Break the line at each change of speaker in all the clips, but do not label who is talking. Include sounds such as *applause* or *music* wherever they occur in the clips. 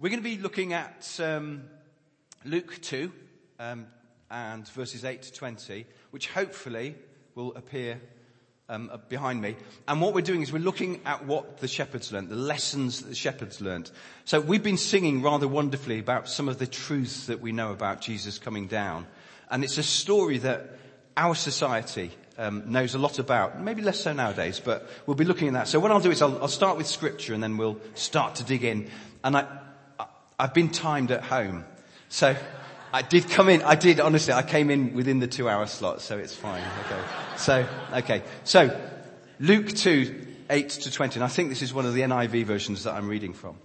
We're going to be looking at um, Luke 2 um, and verses 8 to 20, which hopefully will appear um, behind me. And what we're doing is we're looking at what the shepherds learned, the lessons that the shepherds learned. So we've been singing rather wonderfully about some of the truths that we know about Jesus coming down. And it's a story that our society um, knows a lot about. Maybe less so nowadays, but we'll be looking at that. So what I'll do is I'll, I'll start with scripture and then we'll start to dig in. And I, I've been timed at home. So I did come in, I did, honestly, I came in within the two hour slot, so it's fine. Okay. So, okay. So, Luke 2, 8 to 20, and I think this is one of the NIV versions that I'm reading from.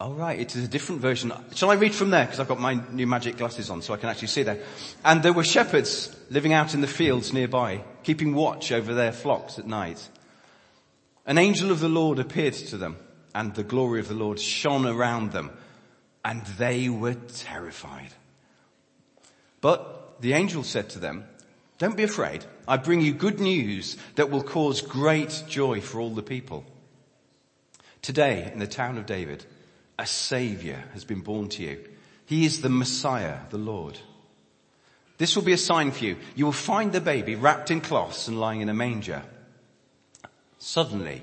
All right, it is a different version. Shall I read from there? Because I've got my new magic glasses on so I can actually see there. And there were shepherds living out in the fields nearby, keeping watch over their flocks at night. An angel of the Lord appeared to them and the glory of the Lord shone around them and they were terrified. But the angel said to them, don't be afraid. I bring you good news that will cause great joy for all the people. Today in the town of David, a savior has been born to you. He is the Messiah, the Lord. This will be a sign for you. You will find the baby wrapped in cloths and lying in a manger. Suddenly,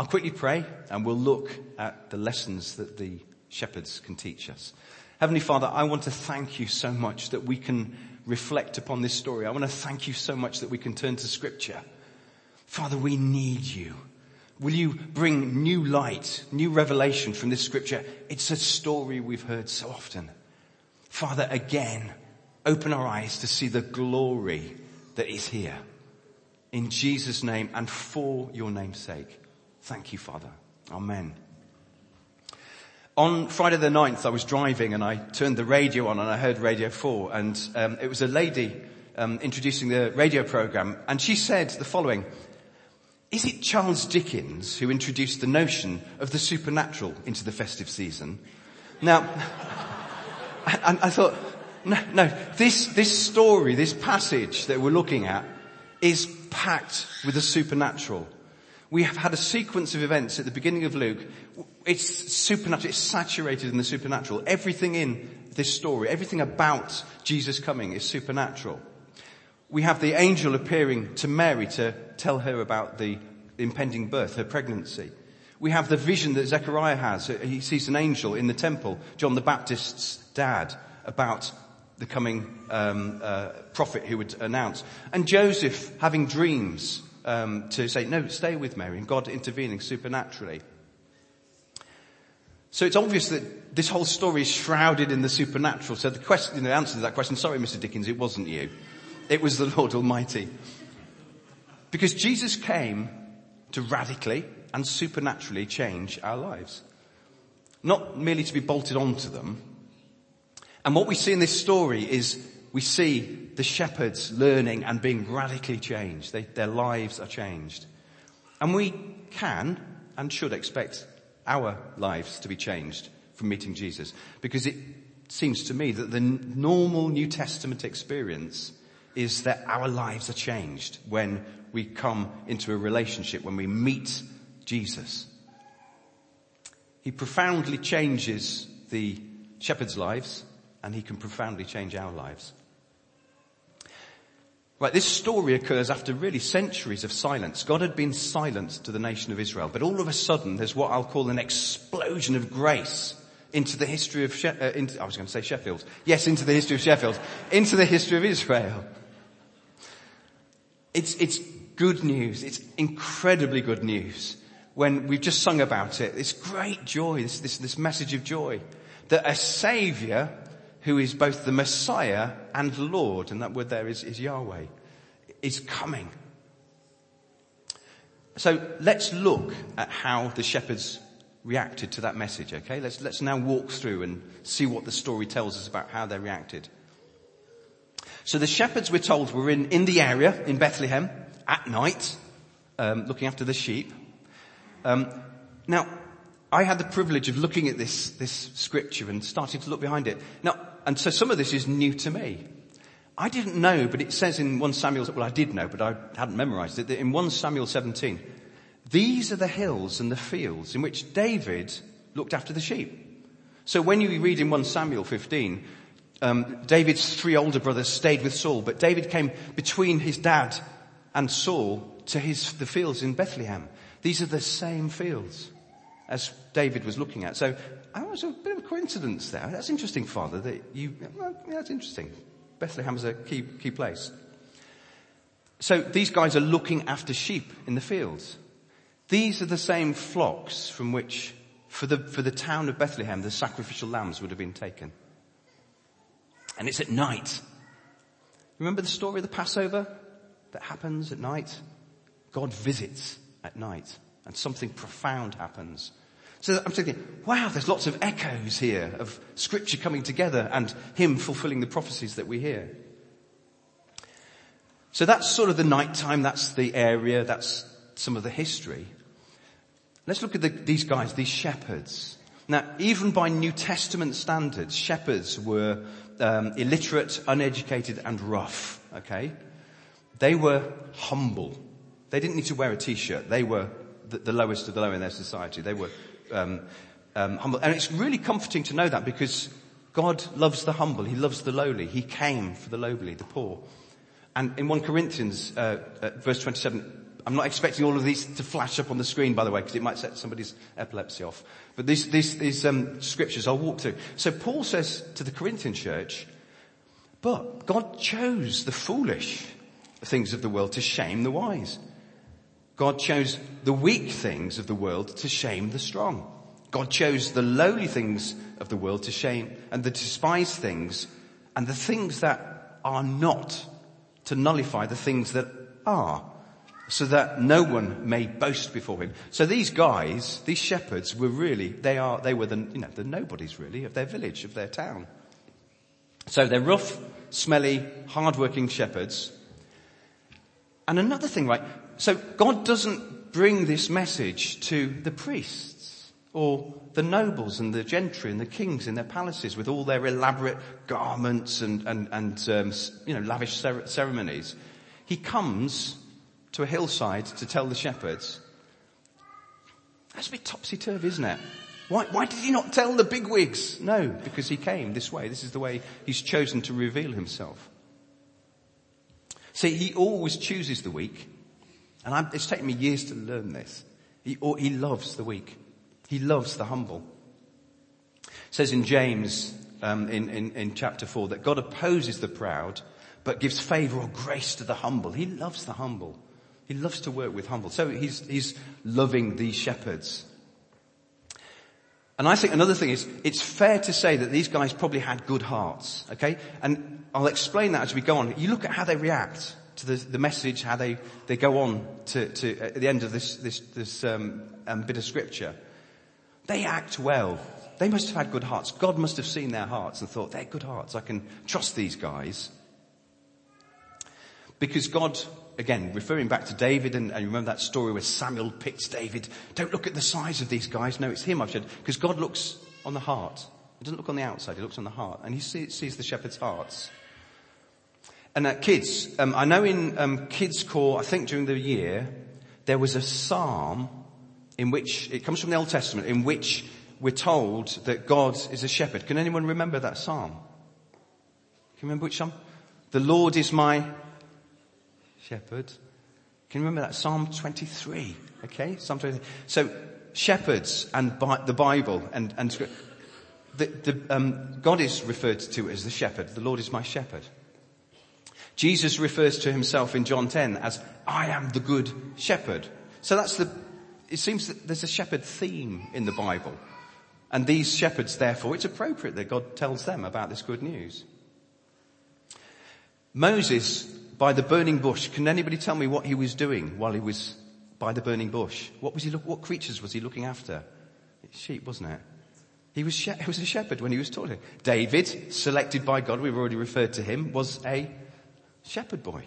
I'll quickly pray and we'll look at the lessons that the shepherds can teach us. Heavenly Father, I want to thank you so much that we can reflect upon this story. I want to thank you so much that we can turn to scripture. Father, we need you. Will you bring new light, new revelation from this scripture? It's a story we've heard so often. Father, again, open our eyes to see the glory that is here. In Jesus' name and for your name's sake. Thank you, Father. Amen. On Friday the 9th, I was driving and I turned the radio on and I heard Radio 4 and um, it was a lady um, introducing the radio program and she said the following, is it Charles Dickens who introduced the notion of the supernatural into the festive season? Now, *laughs* I, I thought, no, no, this, this story, this passage that we're looking at is packed with the supernatural we have had a sequence of events at the beginning of Luke. It's supernatural, it's saturated in the supernatural. Everything in this story, everything about Jesus coming is supernatural. We have the angel appearing to Mary to tell her about the impending birth, her pregnancy. We have the vision that Zechariah has. He sees an angel in the temple, John the Baptist's dad, about the coming um, uh, prophet who would announce. And Joseph having dreams um, to say, no, stay with Mary, and God intervening supernaturally. So it's obvious that this whole story is shrouded in the supernatural. So the question, the answer to that question, sorry, Mr. Dickens, it wasn't you. It was the Lord Almighty. Because Jesus came to radically and supernaturally change our lives. Not merely to be bolted onto them. And what we see in this story is we see the shepherds learning and being radically changed. They, their lives are changed. And we can and should expect our lives to be changed from meeting Jesus because it seems to me that the normal New Testament experience is that our lives are changed when we come into a relationship, when we meet Jesus. He profoundly changes the shepherds' lives and he can profoundly change our lives. Right, this story occurs after really centuries of silence. God had been silent to the nation of Israel, but all of a sudden there's what I'll call an explosion of grace into the history of, she- uh, into, I was going to say Sheffield. Yes, into the history of Sheffield. Into the history of Israel. It's, it's good news. It's incredibly good news. When we've just sung about it, this great joy, this, this, this message of joy, that a saviour who is both the Messiah and Lord, and that word there is, is Yahweh, is coming. So let's look at how the shepherds reacted to that message, okay? Let's, let's now walk through and see what the story tells us about how they reacted. So the shepherds, we're told, were in, in the area in Bethlehem at night, um, looking after the sheep. Um, now, I had the privilege of looking at this, this scripture and starting to look behind it. Now, and so some of this is new to me. I didn't know, but it says in 1 Samuel, well I did know, but I hadn't memorized it, that in 1 Samuel 17, these are the hills and the fields in which David looked after the sheep. So when you read in 1 Samuel 15, um, David's three older brothers stayed with Saul, but David came between his dad and Saul to his, the fields in Bethlehem. These are the same fields as David was looking at. So oh, that was a bit of a coincidence there. That's interesting, Father, that you, well, yeah, that's interesting. Bethlehem is a key, key place. So these guys are looking after sheep in the fields. These are the same flocks from which, for the, for the town of Bethlehem, the sacrificial lambs would have been taken. And it's at night. Remember the story of the Passover that happens at night? God visits at night and something profound happens. So I'm thinking, wow, there's lots of echoes here of scripture coming together and him fulfilling the prophecies that we hear. So that's sort of the night time, that's the area, that's some of the history. Let's look at the, these guys, these shepherds. Now, even by New Testament standards, shepherds were um, illiterate, uneducated, and rough. Okay, they were humble. They didn't need to wear a t-shirt. They were the, the lowest of the low in their society. They were um, um, humble, and it's really comforting to know that because God loves the humble. He loves the lowly. He came for the lowly, the poor. And in 1 Corinthians, uh, verse 27, I'm not expecting all of these to flash up on the screen, by the way, because it might set somebody's epilepsy off. But these, these, these um, scriptures I'll walk through. So Paul says to the Corinthian church, but God chose the foolish things of the world to shame the wise. God chose the weak things of the world to shame the strong. God chose the lowly things of the world to shame and the despised things and the things that are not to nullify the things that are so that no one may boast before him. So these guys, these shepherds were really, they are, they were the, you know, the nobodies really of their village, of their town. So they're rough, smelly, hard-working shepherds. And another thing, right? So God doesn't bring this message to the priests or the nobles and the gentry and the kings in their palaces with all their elaborate garments and, and, and um, you know, lavish ceremonies. He comes to a hillside to tell the shepherds. That's a bit topsy-turvy, isn't it? Why, why did he not tell the bigwigs? No, because he came this way. This is the way he's chosen to reveal himself. See, he always chooses the weak. And I'm, it's taken me years to learn this. He, he loves the weak. He loves the humble. It says in James, um, in, in, in chapter 4, that God opposes the proud, but gives favor or grace to the humble. He loves the humble. He loves to work with humble. So he's, he's loving these shepherds. And I think another thing is, it's fair to say that these guys probably had good hearts, okay? And I'll explain that as we go on. You look at how they react to the, the message, how they, they go on to, to, at the end of this, this, this um, um, bit of scripture. They act well. They must have had good hearts. God must have seen their hearts and thought, they're good hearts. I can trust these guys. Because God again, referring back to David, and, and, remember that story where Samuel picks David. Don't look at the size of these guys. No, it's him I've said. Because God looks on the heart. He doesn't look on the outside. He looks on the heart. And he see, sees the shepherd's hearts. And kids, um, I know in um, Kids Corps, I think during the year, there was a psalm in which, it comes from the Old Testament, in which we're told that God is a shepherd. Can anyone remember that psalm? Can you remember which psalm? The Lord is my shepherd. Can you remember that? Psalm 23. Okay? Psalm 23. So, shepherds and the Bible and, and the, the, um, God is referred to as the shepherd. The Lord is my shepherd. Jesus refers to himself in John 10 as, I am the good shepherd. So that's the, it seems that there's a shepherd theme in the Bible. And these shepherds, therefore, it's appropriate that God tells them about this good news. Moses, by the burning bush, can anybody tell me what he was doing while he was by the burning bush? What was he look, what creatures was he looking after? Sheep, wasn't it? He was, he was a shepherd when he was talking. David, selected by God, we've already referred to him, was a shepherd boy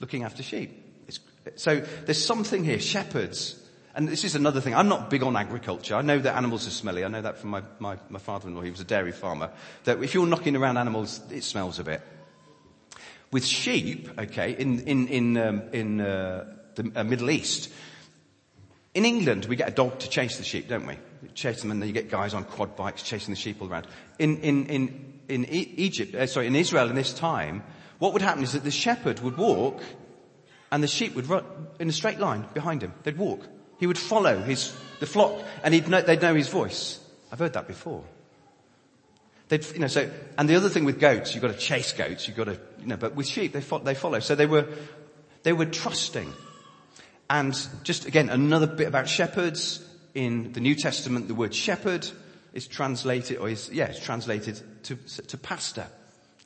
looking after sheep. It's, so there's something here, shepherds. And this is another thing. I'm not big on agriculture. I know that animals are smelly. I know that from my, my, my father-in-law. He was a dairy farmer. That if you're knocking around animals, it smells a bit. With sheep, okay, in, in, in, um, in uh, the uh, Middle East, in England, we get a dog to chase the sheep, don't we? chase them and then you get guys on quad bikes chasing the sheep all around. In, in, in, in Egypt, uh, sorry, in Israel in this time, what would happen is that the shepherd would walk and the sheep would run in a straight line behind him. They'd walk. He would follow his, the flock and he'd know, they'd know his voice. I've heard that before. They'd, you know, so, and the other thing with goats, you've got to chase goats, you've got to, you know, but with sheep, they, fo- they follow. So they were, they were trusting. And just again, another bit about shepherds. In the New Testament, the word shepherd is translated, or is, yeah, it's translated to, to pastor.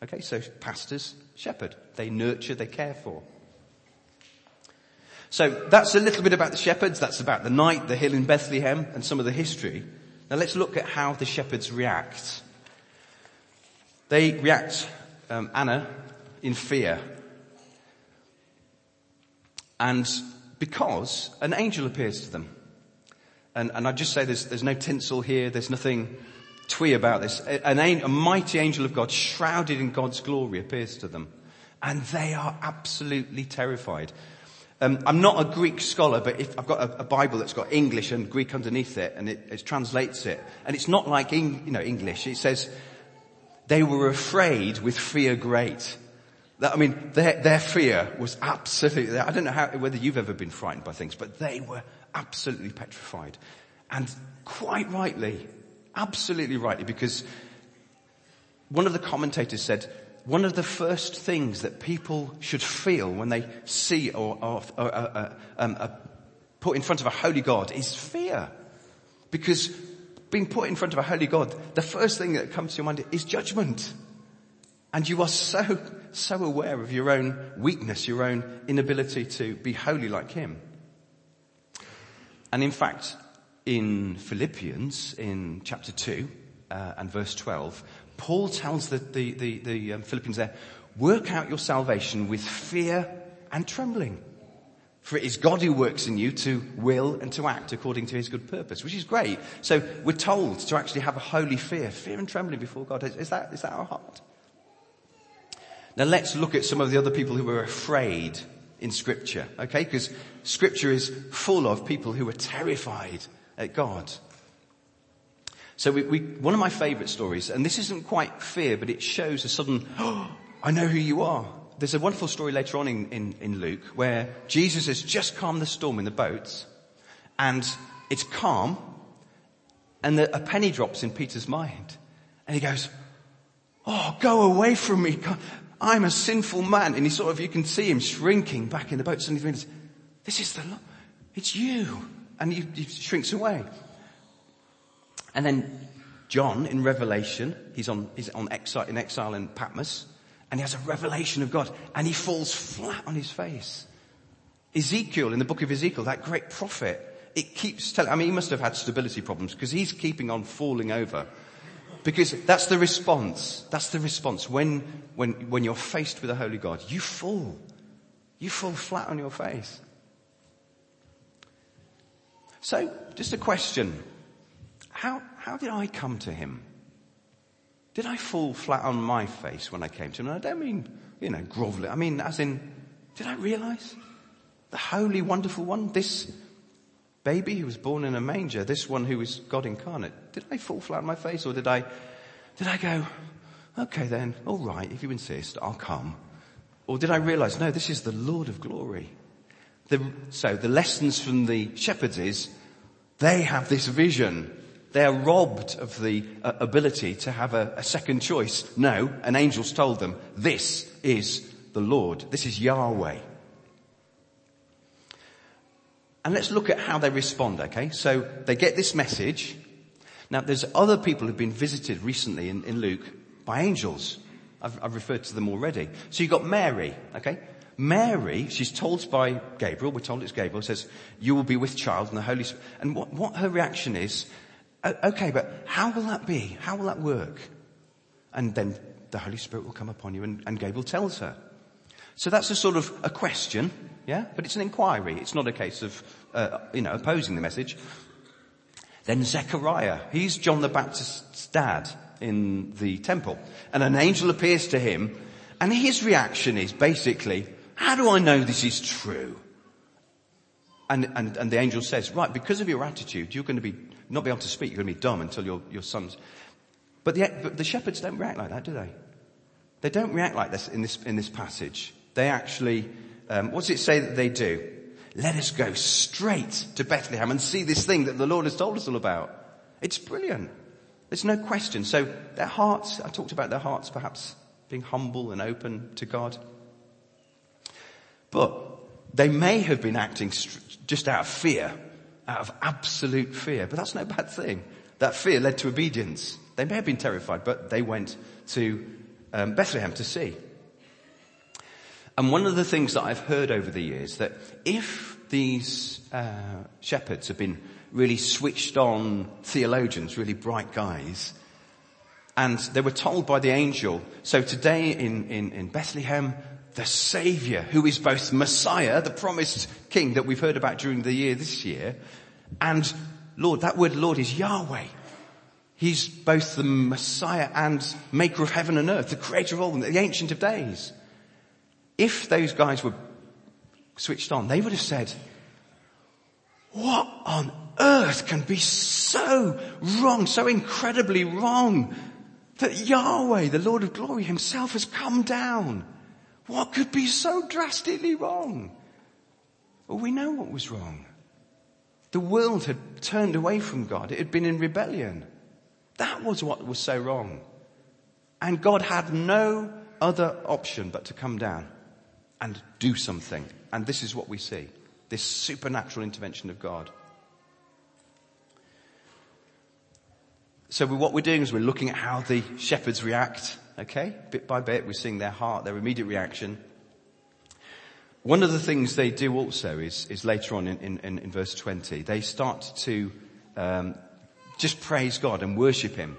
Okay, so pastors, shepherd. They nurture, they care for. So that's a little bit about the shepherds. That's about the night, the hill in Bethlehem, and some of the history. Now let's look at how the shepherds react. They react, um, Anna, in fear. And because an angel appears to them. And, and I just say there's, there's no tinsel here, there's nothing twee about this. An, a mighty angel of God, shrouded in God's glory, appears to them. And they are absolutely terrified. Um, I'm not a Greek scholar, but if I've got a, a, Bible that's got English and Greek underneath it, and it, it translates it, and it's not like you know English. It says they were afraid with fear great. That, I mean, their, their fear was absolutely. I don't know how, whether you've ever been frightened by things, but they were absolutely petrified, and quite rightly, absolutely rightly, because one of the commentators said one of the first things that people should feel when they see or, or, or uh, um, uh, put in front of a holy God is fear. Because being put in front of a holy God, the first thing that comes to your mind is judgment. And you are so, so aware of your own weakness, your own inability to be holy like Him. And in fact, in Philippians, in chapter 2 uh, and verse 12, Paul tells the, the, the, the um, Philippians there, work out your salvation with fear and trembling. For it is God who works in you to will and to act according to his good purpose, which is great. So we're told to actually have a holy fear, fear and trembling before God. Is, is that, is that our heart? Now let's look at some of the other people who were afraid in scripture, okay? Because scripture is full of people who were terrified at God. So we, we, one of my favorite stories, and this isn't quite fear, but it shows a sudden, oh, *gasps* I know who you are. There's a wonderful story later on in, in, in Luke where Jesus has just calmed the storm in the boat and it's calm and the, a penny drops in Peter's mind and he goes, Oh, go away from me. I'm a sinful man. And he sort of, you can see him shrinking back in the boat. Suddenly this is the, it's you. And he, he shrinks away. And then John in Revelation, he's on, he's on exile, in exile in Patmos, and he has a revelation of God, and he falls flat on his face. Ezekiel, in the book of Ezekiel, that great prophet, it keeps telling, I mean, he must have had stability problems because he's keeping on falling over. Because that's the response. That's the response. When, when, when you're faced with a holy God, you fall. You fall flat on your face. So, just a question. How, how did I come to him? Did I fall flat on my face when I came to him? And I don't mean, you know, groveling. I mean, as in, did I realize the holy, wonderful one, this baby who was born in a manger, this one who was God incarnate, did I fall flat on my face or did I, did I go, okay then, all right, if you insist, I'll come. Or did I realize, no, this is the Lord of glory. The, so the lessons from the shepherds is they have this vision They are robbed of the uh, ability to have a, a second choice. No, an angel's told them, this is the Lord. This is Yahweh. And let's look at how they respond, okay? So they get this message. Now there's other people who've been visited recently in, in Luke by angels. I've, I've referred to them already. So you've got Mary, okay? Mary, she's told by Gabriel, we're told it's Gabriel, says, you will be with child and the Holy Spirit. And what, what her reaction is, okay, but how will that be? How will that work? And then the Holy Spirit will come upon you and, and Gabriel tells her. So that's a sort of a question, yeah? But it's an inquiry. It's not a case of, uh, you know, opposing the message. Then Zechariah, he's John the Baptist's dad in the temple. And an angel appears to him and his reaction is basically, how do I know this is true? And, and, and the angel says, right, because of your attitude, you're going to be, not be able to speak, you're going to be dumb until your, your son's. But the, but the shepherds don't react like that, do they? They don't react like this in this, in this passage. They actually, um, what does it say that they do? Let us go straight to Bethlehem and see this thing that the Lord has told us all about. It's brilliant. There's no question. So their hearts, I talked about their hearts perhaps being humble and open to God. But they may have been acting just out of fear, out of absolute fear, but that's no bad thing. That fear led to obedience. They may have been terrified, but they went to um, Bethlehem to see. And one of the things that I've heard over the years that if these uh, shepherds have been really switched on theologians, really bright guys, and they were told by the angel, so today in, in, in Bethlehem, the Savior, who is both Messiah, the promised King that we've heard about during the year this year, and Lord, that word Lord is Yahweh. He's both the Messiah and maker of heaven and earth, the creator of all, the ancient of days if those guys were switched on, they would have said, what on earth can be so wrong, so incredibly wrong that Yahweh, the Lord of glory himself has come down? What could be so drastically wrong? Well, we know what was wrong. The world had turned away from God. It had been in rebellion. That was what was so wrong. And God had no other option but to come down and do something. And this is what we see. This supernatural intervention of God. So what we're doing is we're looking at how the shepherds react, okay? Bit by bit, we're seeing their heart, their immediate reaction. One of the things they do also is, is later on in, in, in verse 20, they start to um, just praise God and worship Him.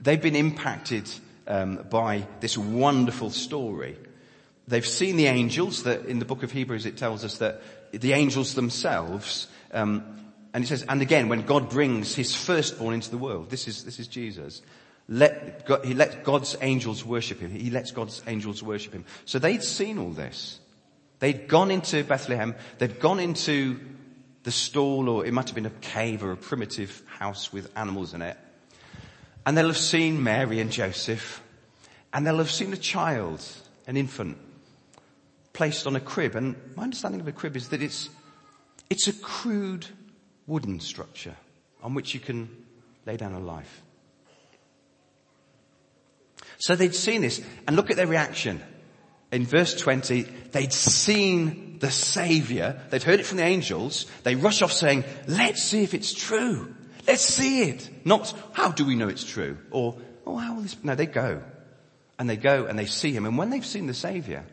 They've been impacted um, by this wonderful story They've seen the angels that in the book of Hebrews it tells us that the angels themselves, um, and it says, and again, when God brings his firstborn into the world, this is, this is Jesus, let God, he lets God's angels worship him. He lets God's angels worship him. So they'd seen all this. They'd gone into Bethlehem. They'd gone into the stall or it might have been a cave or a primitive house with animals in it. And they'll have seen Mary and Joseph and they'll have seen a child, an infant placed on a crib. And my understanding of a crib is that it's, it's a crude wooden structure on which you can lay down a life. So they'd seen this and look at their reaction. In verse 20, they'd seen the savior. They'd heard it from the angels. They rush off saying, let's see if it's true. Let's see it. Not, how do we know it's true? Or, oh, how will this, no, they go. And they go and they see him. And when they've seen the savior,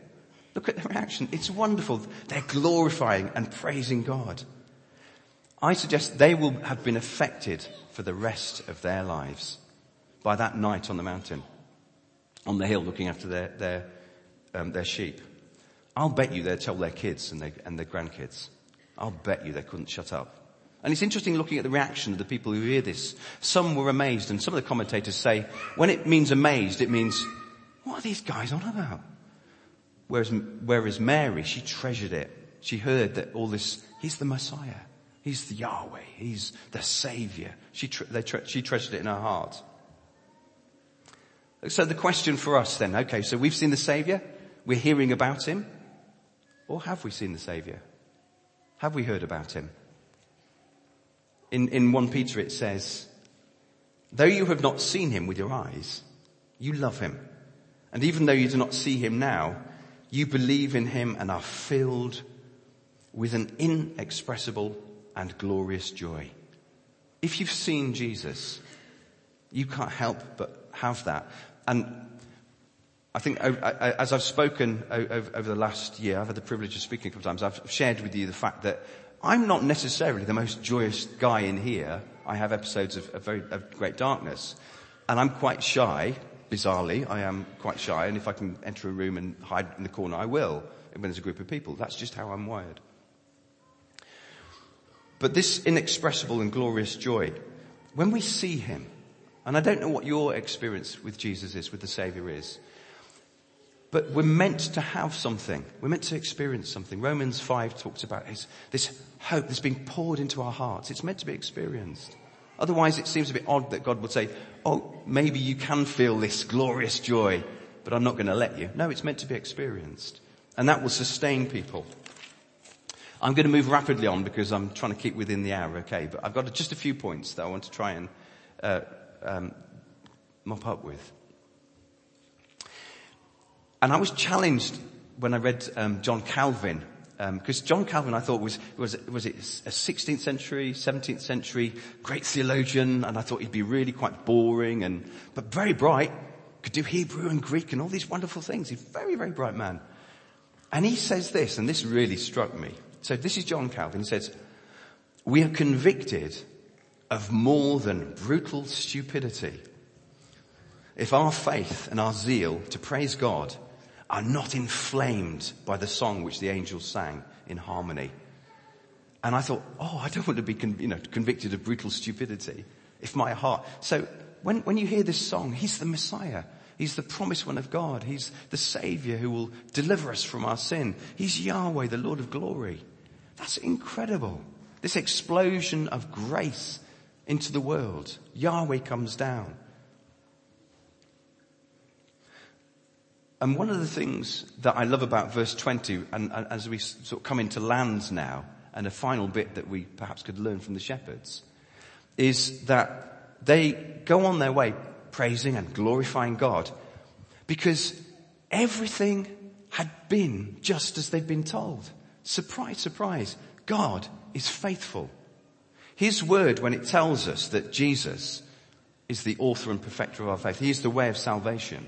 Look at their reaction. It's wonderful. They're glorifying and praising God. I suggest they will have been affected for the rest of their lives by that night on the mountain, on the hill looking after their, their, um, their sheep. I'll bet you they'll tell their kids and their, and their grandkids. I'll bet you they couldn't shut up. And it's interesting looking at the reaction of the people who hear this. Some were amazed and some of the commentators say, when it means amazed, it means, what are these guys on about? Whereas, whereas Mary, she treasured it. She heard that all this, he's the Messiah. He's the Yahweh. He's the Savior. She, tre- tre- she treasured it in her heart. So the question for us then, okay, so we've seen the Savior. We're hearing about Him. Or have we seen the Savior? Have we heard about Him? In, in 1 Peter it says, Though you have not seen him with your eyes, you love him. And even though you do not see him now, you believe in him and are filled with an inexpressible and glorious joy. If you've seen Jesus, you can't help but have that. And I think as I've spoken over the last year, I've had the privilege of speaking a couple of times, I've shared with you the fact that I'm not necessarily the most joyous guy in here. I have episodes of, of very of great darkness. And I'm quite shy, bizarrely, I am quite shy, and if I can enter a room and hide in the corner, I will, when there's a group of people. That's just how I'm wired. But this inexpressible and glorious joy, when we see Him, and I don't know what your experience with Jesus is, with the Savior is, but we're meant to have something. We're meant to experience something. Romans 5 talks about this, this hope that's being poured into our hearts. It's meant to be experienced. Otherwise it seems a bit odd that God would say, oh, maybe you can feel this glorious joy, but I'm not going to let you. No, it's meant to be experienced. And that will sustain people. I'm going to move rapidly on because I'm trying to keep within the hour, okay? But I've got just a few points that I want to try and uh, um, mop up with. And I was challenged when I read um, John Calvin, because um, John Calvin I thought was, was, was it a 16th century, 17th century great theologian, and I thought he'd be really quite boring and, but very bright, could do Hebrew and Greek and all these wonderful things. He's a very, very bright man. And he says this, and this really struck me. So this is John Calvin. He says, we are convicted of more than brutal stupidity. If our faith and our zeal to praise God are not inflamed by the song which the angels sang in harmony. And I thought, oh, I don't want to be, con- you know, convicted of brutal stupidity. If my heart, so when, when you hear this song, He's the Messiah. He's the promised one of God. He's the Savior who will deliver us from our sin. He's Yahweh, the Lord of glory. That's incredible. This explosion of grace into the world. Yahweh comes down. And one of the things that I love about verse 20, and, and, as we sort of come into lands now, and a final bit that we perhaps could learn from the shepherds, is that they go on their way praising and glorifying God because everything had been just as they'd been told. Surprise, surprise. God is faithful. His word, when it tells us that Jesus is the author and perfecter of our faith, He is the way of salvation,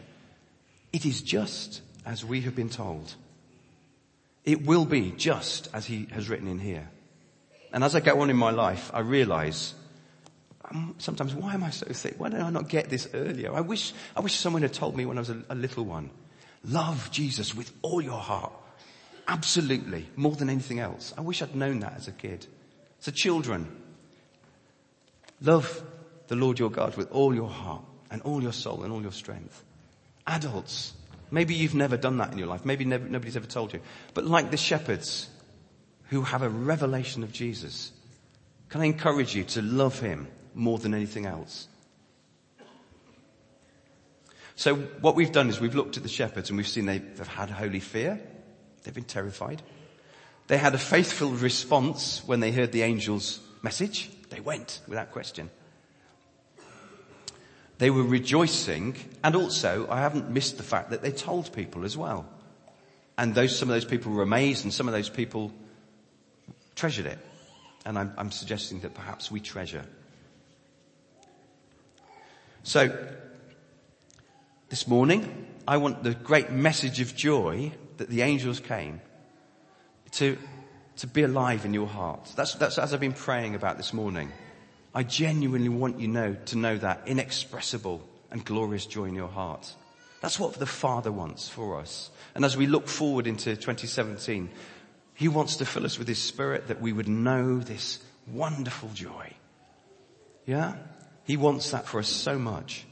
it is just as we have been told. It will be just as he has written in here. And as I go on in my life, I realize um, sometimes why am I so thick? Why did I not get this earlier? I wish, I wish someone had told me when I was a, a little one. Love Jesus with all your heart. Absolutely. More than anything else. I wish I'd known that as a kid. So children, love the Lord your God with all your heart and all your soul and all your strength. Adults, maybe you've never done that in your life. Maybe never, nobody's ever told you. But like the shepherds who have a revelation of Jesus, can I encourage you to love him more than anything else? So what we've done is we've looked at the shepherds and we've seen they've had holy fear. They've been terrified. They had a faithful response when they heard the angel's message. They went without question. They were rejoicing and also I haven't missed the fact that they told people as well. And those, some of those people were amazed and some of those people treasured it. And I'm, I'm suggesting that perhaps we treasure. So, this morning, I want the great message of joy that the angels came to, to be alive in your heart. That's, that's as I've been praying about this morning. I genuinely want you know, to know that inexpressible and glorious joy in your heart. That's what the Father wants for us. And as we look forward into 2017, He wants to fill us with His Spirit that we would know this wonderful joy. Yeah? He wants that for us so much.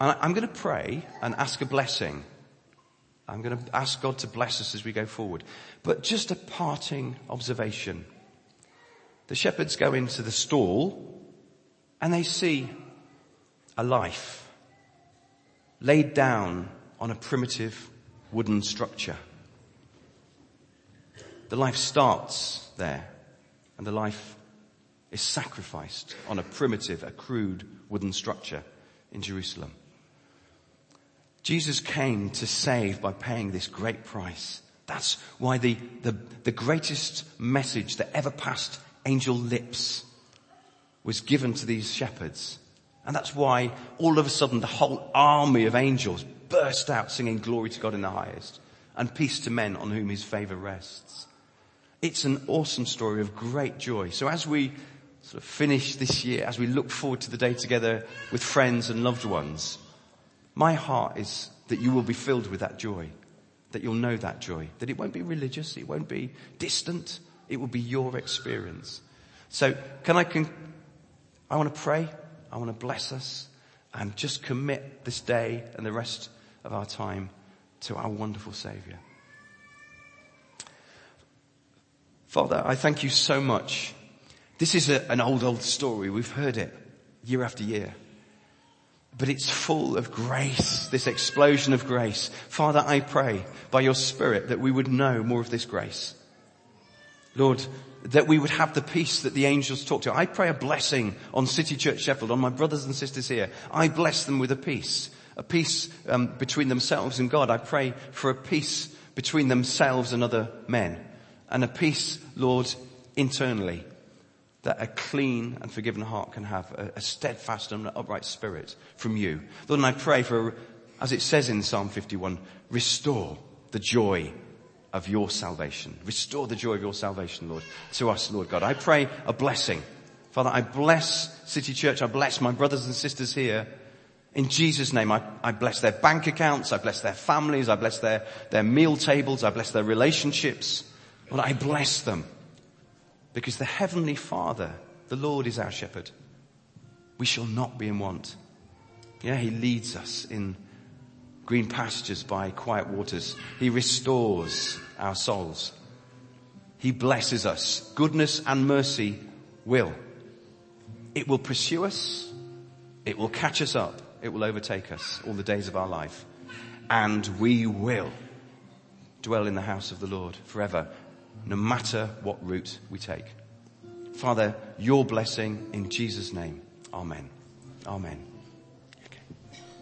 And I'm going to pray and ask a blessing. I'm going to ask God to bless us as we go forward. But just a parting observation the shepherds go into the stall and they see a life laid down on a primitive wooden structure. The life starts there and the life is sacrificed on a primitive, a crude wooden structure in Jerusalem. Jesus came to save by paying this great price. That's why the, the, the greatest message that ever passed angel lips was given to these shepherds. And that's why all of a sudden the whole army of angels burst out singing glory to God in the highest and peace to men on whom his favor rests. It's an awesome story of great joy. So as we sort of finish this year, as we look forward to the day together with friends and loved ones, my heart is that you will be filled with that joy, that you'll know that joy, that it won't be religious, it won't be distant, it will be your experience. So can I, con- I want to pray, I want to bless us and just commit this day and the rest of our time to our wonderful Savior. Father, I thank you so much. This is a, an old, old story. We've heard it year after year. But it's full of grace, this explosion of grace. Father, I pray by your Spirit that we would know more of this grace. Lord, that we would have the peace that the angels talk to. I pray a blessing on City Church Sheffield, on my brothers and sisters here. I bless them with a peace, a peace um, between themselves and God. I pray for a peace between themselves and other men, and a peace, Lord, internally that a clean and forgiven heart can have a, a steadfast and upright spirit from you. Lord, and I pray for, as it says in Psalm 51, restore the joy of your salvation. Restore the joy of your salvation, Lord, to us, Lord God. I pray a blessing. Father, I bless City Church. I bless my brothers and sisters here. In Jesus' name, I, I bless their bank accounts. I bless their families. I bless their, their meal tables. I bless their relationships. Lord, I bless them. Because the Heavenly Father, the Lord is our shepherd. We shall not be in want. Yeah, He leads us in green pastures by quiet waters. He restores our souls. He blesses us. Goodness and mercy will. It will pursue us. It will catch us up. It will overtake us all the days of our life. And we will dwell in the house of the Lord forever no matter what route we take. Father, your blessing in Jesus' name. Amen. Amen.